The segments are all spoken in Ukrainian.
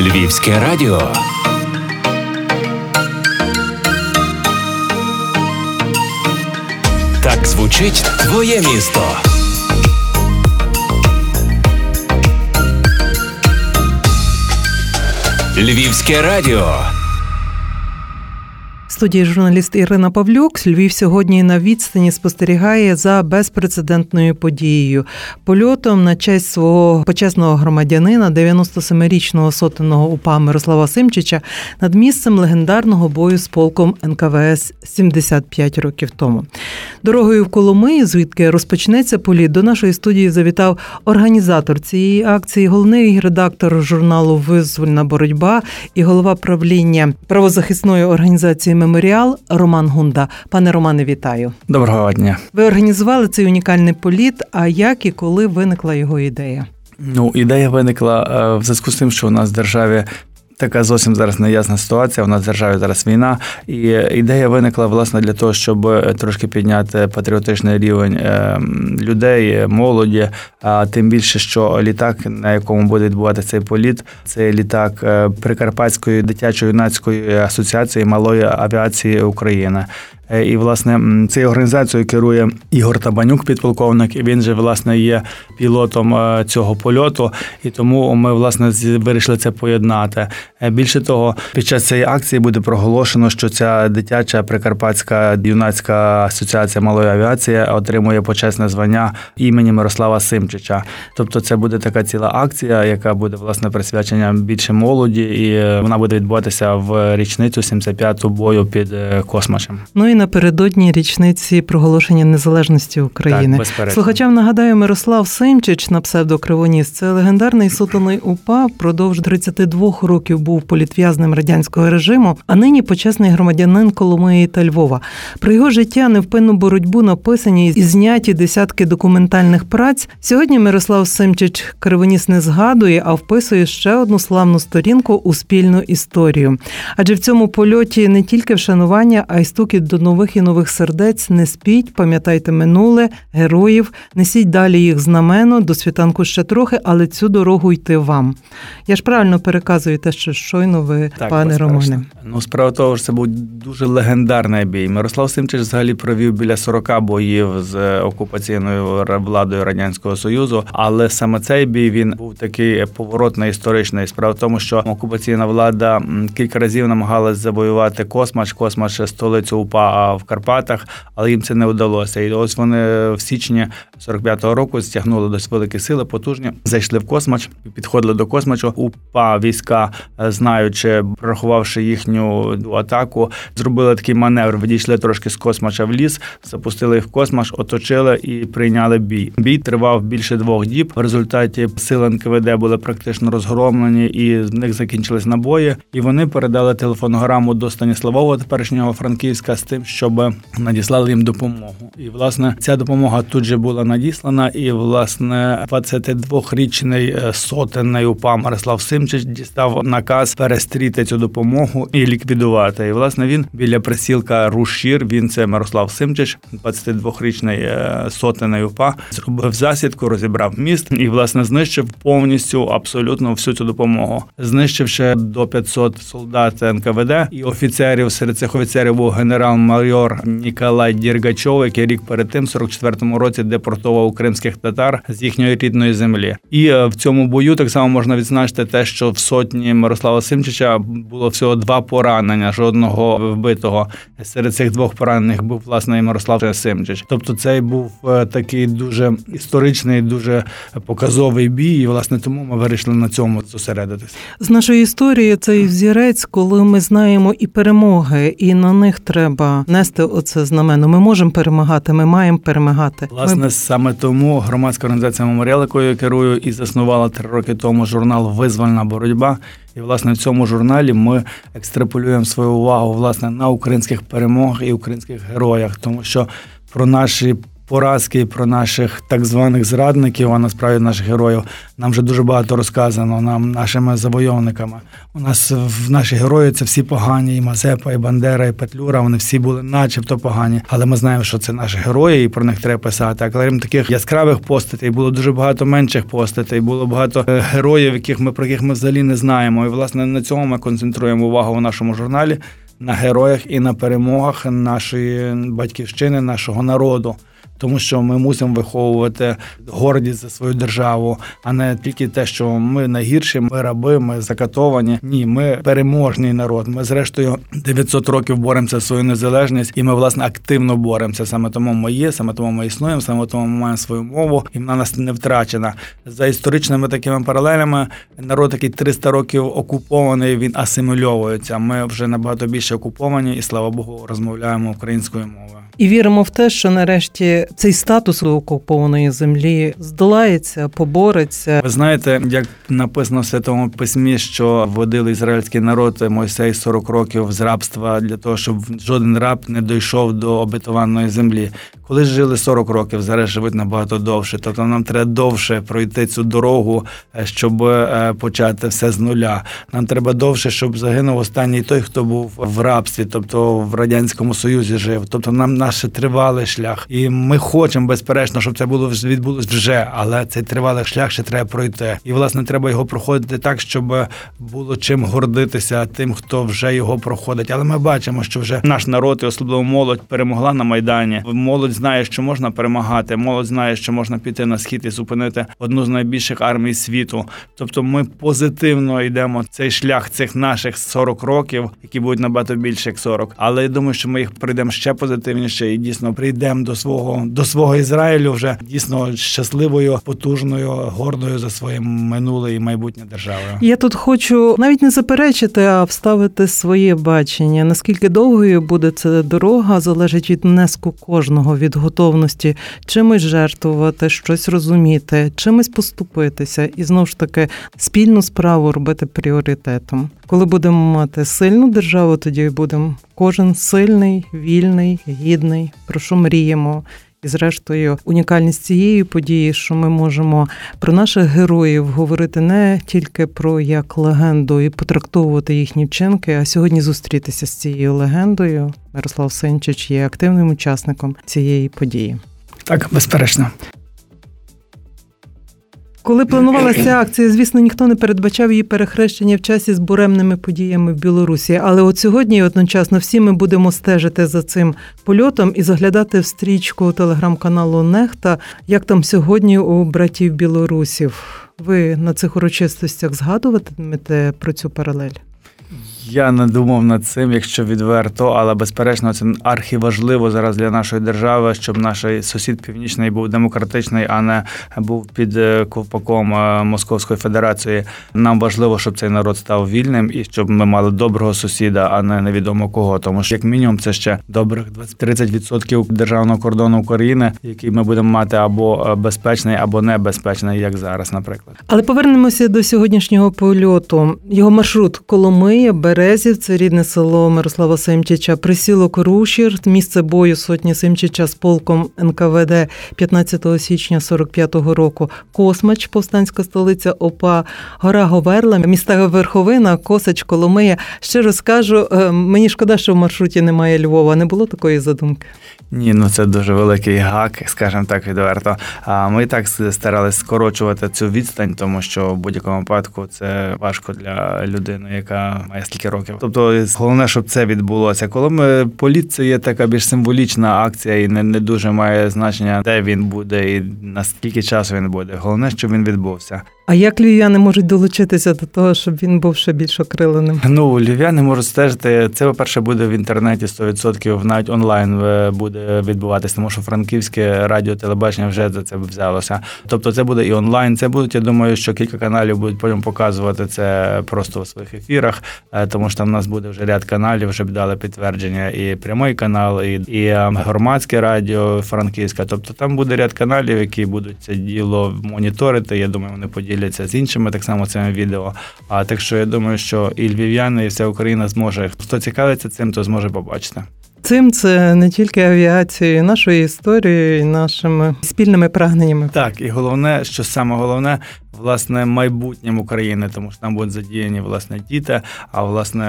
Львівське радіо. Так звучить твоє місто. Львівське радіо студії журналіст Ірина Павлюк. Львів сьогодні на відстані спостерігає за безпрецедентною подією польотом на честь свого почесного громадянина, 97-річного сотенного упа Мирослава Симчича, над місцем легендарного бою з полком НКВС 75 років тому. Дорогою в Коломиї, звідки розпочнеться політ, до нашої студії завітав організатор цієї акції, головний редактор журналу Визвольна боротьба і голова правління правозахисної організації меморіал Роман Гунда. Пане Романе, вітаю. Доброго дня. Ви організували цей унікальний політ. А як і коли виникла його ідея? Ну, ідея виникла е, в зв'язку з тим, що у нас в державі Така зовсім зараз неясна ситуація. У нас державі зараз війна, і ідея виникла власне для того, щоб трошки підняти патріотичний рівень е, людей, молоді. А тим більше, що літак, на якому буде відбувати цей політ, це літак е, Прикарпатської дитячо-юнацької асоціації малої авіації України. Е, і власне цією організацією керує Ігор Табанюк, підполковник. і Він же власне є пілотом е, цього польоту, і тому ми власне вирішили це поєднати. Е, більше того, під час цієї акції буде проголошено, що ця дитяча прикарпатська юнацька асоціація малої авіації отримує почесне звання імені Мирослава Симчича. Тобто, це буде така ціла акція, яка буде власне присвячення більше молоді, і вона буде відбуватися в річницю 75-ту бою під космачем. Ну і напередодні річниці проголошення незалежності України. Так, Слухачам нагадаю, Мирослав Симчич на псевдо Кривоніс це легендарний сотоний УПА. Впродовж 32 років був політв'язним радянського режиму, а нині почесний громадянин Коломиї та Львова. Про його життя невпинну боротьбу написані і зняті десятки документальних праць. Сьогодні Мирослав Симчич Кривоніс не згадує, а вписує ще одну славну сторінку у спільну історію. Адже в цьому польоті не тільки вшанування, а й стукіт до нових і нових сердець не спіть, пам'ятайте минуле, героїв, несіть далі їх знамено, до світанку ще трохи, але цю дорогу йти вам. Я ж правильно переказую те, що щойно ви, так, пане Романе. Ну, справа того, що це був дуже легендарний бій. Мирослав Симчич взагалі провів біля 40 боїв з окупаційною владою Радянського Союзу, але саме цей бій він був такий поворотний історичний. Справа в тому, що окупаційна влада кілька разів намагалась завоювати Космач, Космач столицю УПА в Карпатах, але їм це не вдалося. І ось вони в січні 45-го року стягнули досить великі сили, потужні, зайшли в космач, підходили до космачу. УПА війська, е, знаючи, прорахувавши їхню атаку, зробили такий маневр. Відійшли трошки з космача в ліс, запустили їх в космач, оточили і прийняли бій. Бій тривав більше двох діб. В результаті сили НКВД були практично розгромлені, і з них закінчились набої. І вони передали телефонограму до Станіславова, теперішнього Франківська, з тим, щоб надіслали їм допомогу. І власне ця допомога тут же була надіслана. І власне 22-річний е, сотенний УПА Мирослав Симчич дістав наказ перестріти цю допомогу і ліквідувати. І власне він біля присілка Рушір. Він це Мирослав Симчич, 22-річний е, сотенний УПА, зробив засідку, розібрав міст і власне знищив повністю абсолютно всю цю допомогу, знищивши до 500 солдат НКВД і офіцерів. Серед цих офіцерів був генерал майор Ніколай Діргачов, який рік перед тим, в 44-му році, депортував кримських татар з їхньої рідної землі. І е, в цьому бою так само можна відзначити те, що в сотні Мирослава Симчича було всього два поранення, жодного вбитого. Серед цих двох поранених був власне і Мирослав Симчич. Тобто, цей був е, такий дуже історичний, дуже показовий бій. І власне тому ми вирішили на цьому зосередитися. З нашої історії цей взірець, коли ми знаємо і перемоги, і на них треба нести оце знамено. Ми можемо перемагати, ми маємо перемагати. Власне, ми... саме тому громадська організація меморіал, якою я керую, і заснувала три роки тому журнал Визвольна боротьба. І власне в цьому журналі ми екстраполюємо свою увагу власне на українських перемогах і українських героях, тому що про наші поразки, про наших так званих зрадників, а насправді наших героїв. Нам вже дуже багато розказано нам, нашими завойовниками. У нас в наші герої це всі погані, і Мазепа, і Бандера, і Петлюра. Вони всі були, начебто, погані. Але ми знаємо, що це наші герої, і про них треба писати. А крім таких яскравих постатей, було дуже багато менших постатей, було багато е, героїв, яких ми про яких ми взагалі не знаємо. І власне на цьому ми концентруємо увагу в нашому журналі на героях і на перемогах нашої батьківщини, нашого народу тому що ми мусимо виховувати гордість за свою державу, а не тільки те, що ми найгірші, ми раби, ми закатовані. Ні, ми переможний народ. Ми зрештою 900 років боремося за свою незалежність, і ми власне активно боремося. Саме тому ми є, саме тому ми існуємо, саме тому ми маємо свою мову, і вона нас не втрачена. За історичними такими паралелями народ, який 300 років окупований, він асимільовується. Ми вже набагато більше окуповані, і слава Богу, розмовляємо українською мовою. І віримо в те, що нарешті цей статус окупованої землі здолається, побореться. Ви знаєте, як написано в святому письмі, що вводили ізраїльський народ Мойсей 40 років з рабства для того, щоб жоден раб не дійшов до обетованої землі. Коли жили 40 років, зараз живуть набагато довше. Тобто нам треба довше пройти цю дорогу, е, щоб е, почати все з нуля. Нам треба довше, щоб загинув останній той, хто був в рабстві, тобто в радянському союзі жив. Тобто нам наш тривалий шлях, і ми хочемо безперечно, щоб це було відбулось вже, але цей тривалий шлях ще треба пройти. І власне треба його проходити так, щоб було чим гордитися тим, хто вже його проходить. Але ми бачимо, що вже наш народ і особливо молодь перемогла на майдані. Молодь знає, що можна перемагати. Молодь знає, що можна піти на схід і зупинити одну з найбільших армій світу. Тобто, ми позитивно йдемо цей шлях цих наших 40 років, які будуть набагато більше як 40. Але я думаю, що ми їх прийдемо ще позитивніше і дійсно прийдемо до свого до свого Ізраїлю вже дійсно щасливою, потужною, гордою за своїм минуле і майбутнє державою. Я тут хочу навіть не заперечити, а вставити своє бачення. Наскільки довгою буде ця дорога, залежить від внеску кожного від від готовності чимось жертвувати, щось розуміти, чимось поступитися і знову ж таки спільну справу робити пріоритетом. Коли будемо мати сильну державу, тоді будемо кожен сильний, вільний, гідний, про що мріємо. І, зрештою, унікальність цієї події, що ми можемо про наших героїв говорити не тільки про як легенду і потрактовувати їхні вчинки, а сьогодні зустрітися з цією легендою. Мирослав Синчич є активним учасником цієї події. Так, безперечно. Коли планувалася акція, звісно, ніхто не передбачав її перехрещення в часі з буремними подіями в Білорусі. Але от сьогодні одночасно всі ми будемо стежити за цим польотом і заглядати в стрічку телеграм-каналу Нехта, як там сьогодні у братів білорусів. Ви на цих урочистостях згадуватимете про цю паралель? Я не думав над цим, якщо відверто, але безперечно, це архіважливо зараз для нашої держави, щоб наш сусід північний був демократичний, а не був під е, ковпаком е, Московської Федерації. Нам важливо, щоб цей народ став вільним і щоб ми мали доброго сусіда, а не невідомо кого. Тому що як мінімум це ще добрих 20-30% державного кордону України, який ми будемо мати або е, безпечний, або небезпечний, як зараз, наприклад. Але повернемося до сьогоднішнього польоту. Його маршрут Коломия, Бере. Березів, це рідне село Мирослава Семчича, присілок Рушір, місце бою сотні Семчича з полком НКВД 15 січня 45-го року. Космач, повстанська столиця ОПА, Гора Говерла, міста Верховина, Косач, Коломия. Ще розкажу, е, мені шкода, що в маршруті немає Львова. Не було такої задумки. Ні, ну це дуже великий гак, скажімо так, відверто. А ми так старалися скорочувати цю відстань, тому що в будь-якому випадку це важко для людини, яка має скільки років. Тобто, головне, щоб це відбулося. Коли ми політ, це є така більш символічна акція, і не не дуже має значення, де він буде і наскільки часу він буде. Головне, щоб він відбувся. А як львів'яни можуть долучитися до того, щоб він був ще більш окриленим? Ну львів'яни можуть стежити. Це по перше буде в інтернеті 100%, навіть онлайн е, буде відбуватися, тому що франківське радіо телебачення вже за це взялося. Тобто, це буде і онлайн. Це будуть. Я думаю, що кілька каналів будуть потім показувати це просто у своїх ефірах, е, тому що там у нас буде вже ряд каналів, вже дали підтвердження, і прямий канал, і і е, громадське радіо Франківське. Тобто там буде ряд каналів, які будуть це діло моніторити. Я думаю, вони поділяють поділяться з іншими так само цими відео. А так що я думаю, що і львів'яни, і вся Україна зможе. Хто цікавиться цим, то зможе побачити. Цим це не тільки авіацією, нашою історією, і нашими спільними прагненнями. Так, і головне, що саме головне, власне, майбутнєм України, тому що там будуть задіяні власне діти, а власне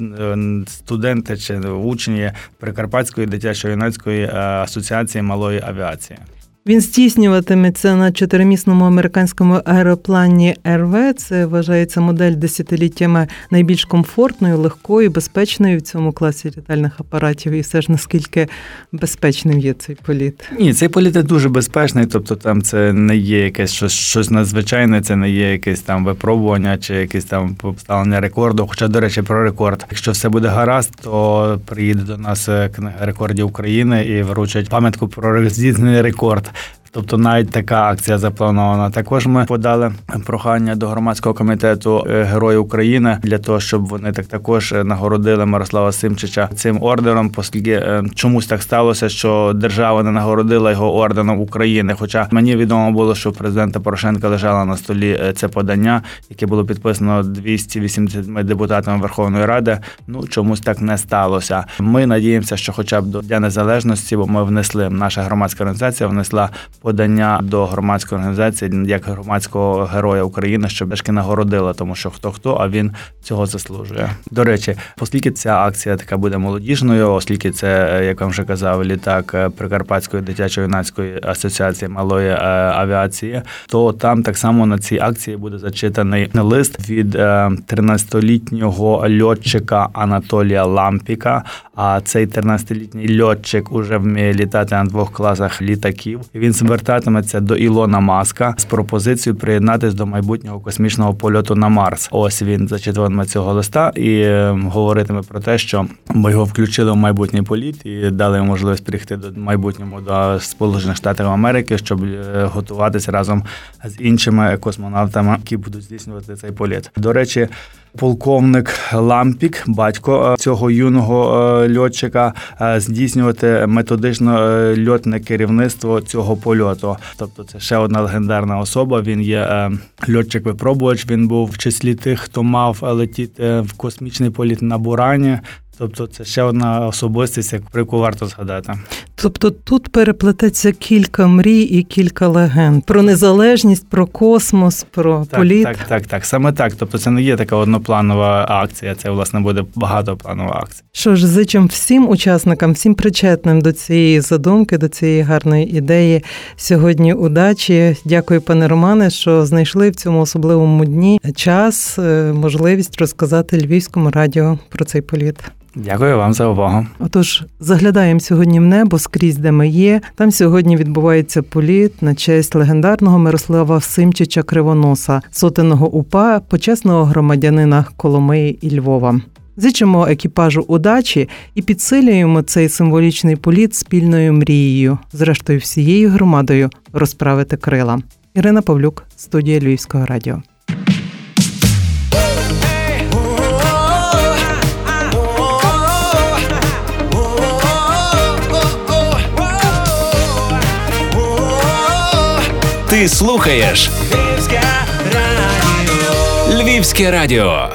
е, студенти чи учні Прикарпатської дитячо-юнацької асоціації малої авіації. Він здійснюватиметься на чотиримісному американському аероплані РВ. Це вважається модель десятиліттями найбільш комфортною, легкою, безпечною в цьому класі літальних апаратів. І все ж наскільки безпечним є цей політ? Ні, цей політ дуже безпечний, тобто там це не є якесь щось щось надзвичайне, це не є якесь там випробування чи якесь там поставлення рекорду. Хоча, до речі, про рекорд. Якщо все буде гаразд, то приїде до нас е, книга рекордів України і вручать пам'ятку про здійснений рекорд. Тобто навіть така акція запланована. Також ми подали прохання до громадського комітету е, Герої України для того, щоб вони так також нагородили Мирослава Симчича цим ордером, оскільки е, чомусь так сталося, що держава не нагородила його орденом України. Хоча мені відомо було, що президента Порошенка лежало на столі е, це подання, яке було підписано 280 депутатами Верховної Ради. Ну чомусь так не сталося. Ми надіємося, що, хоча б до Дня незалежності, бо ми внесли наша громадська організація внесла подання до громадської організації як громадського героя України, щоб дешки нагородила, тому що хто хто, а він цього заслужує. До речі, оскільки ця акція така буде молодіжною, оскільки це, як вам вже казав, літак Прикарпатської дитячо-юнацької асоціації малої е, авіації, то там так само на цій акції буде зачитаний лист від 13-літнього е, льотчика Анатолія Лампіка. А цей 13-літній льотчик уже вміє літати на двох класах літаків. Він звертатиметься до Ілона Маска з пропозицією приєднатись до майбутнього космічного польоту на Марс. Ось він зачитуватиме цього листа і е, говоритиме про те, що ми його включили в майбутній політ і дали можливість прийти до майбутнього до Сполучених Штатів Америки, щоб е, готуватися разом з іншими космонавтами, які будуть здійснювати цей політ. До речі полковник Лампік, батько е, цього юного е, льотчика, здійснювати методично льотне керівництво цього польоту. Тобто, це ще одна легендарна особа. Він є льотчик-випробувач. Він був в числі тих, хто мав летіти в космічний політ на Бурані. Тобто це ще одна особистість, про яку варто згадати. Тобто тут переплететься кілька мрій і кілька легенд про незалежність, про космос, про так, політ. Так, так, так, саме так. Тобто, це не є така однопланова акція. Це власне буде багатопланова акція. Що ж, зичим всім учасникам, всім причетним до цієї задумки, до цієї гарної ідеї сьогодні. Удачі. Дякую, пане Романе, що знайшли в цьому особливому дні час, е, можливість розказати Львівському радіо про цей політ. Дякую вам за увагу. Отож, заглядаємо сьогодні в небо скрізь, де ми є. Там сьогодні відбувається політ на честь легендарного Мирослава Симчича Кривоноса, сотеного упа, почесного громадянина Коломиї і Львова. Зичимо екіпажу удачі і підсилюємо цей символічний політ спільною мрією, зрештою всією громадою розправити крила. Ірина Павлюк, студія Львівського радіо. Ти слухаєш Львівське радіо. Львівське радіо.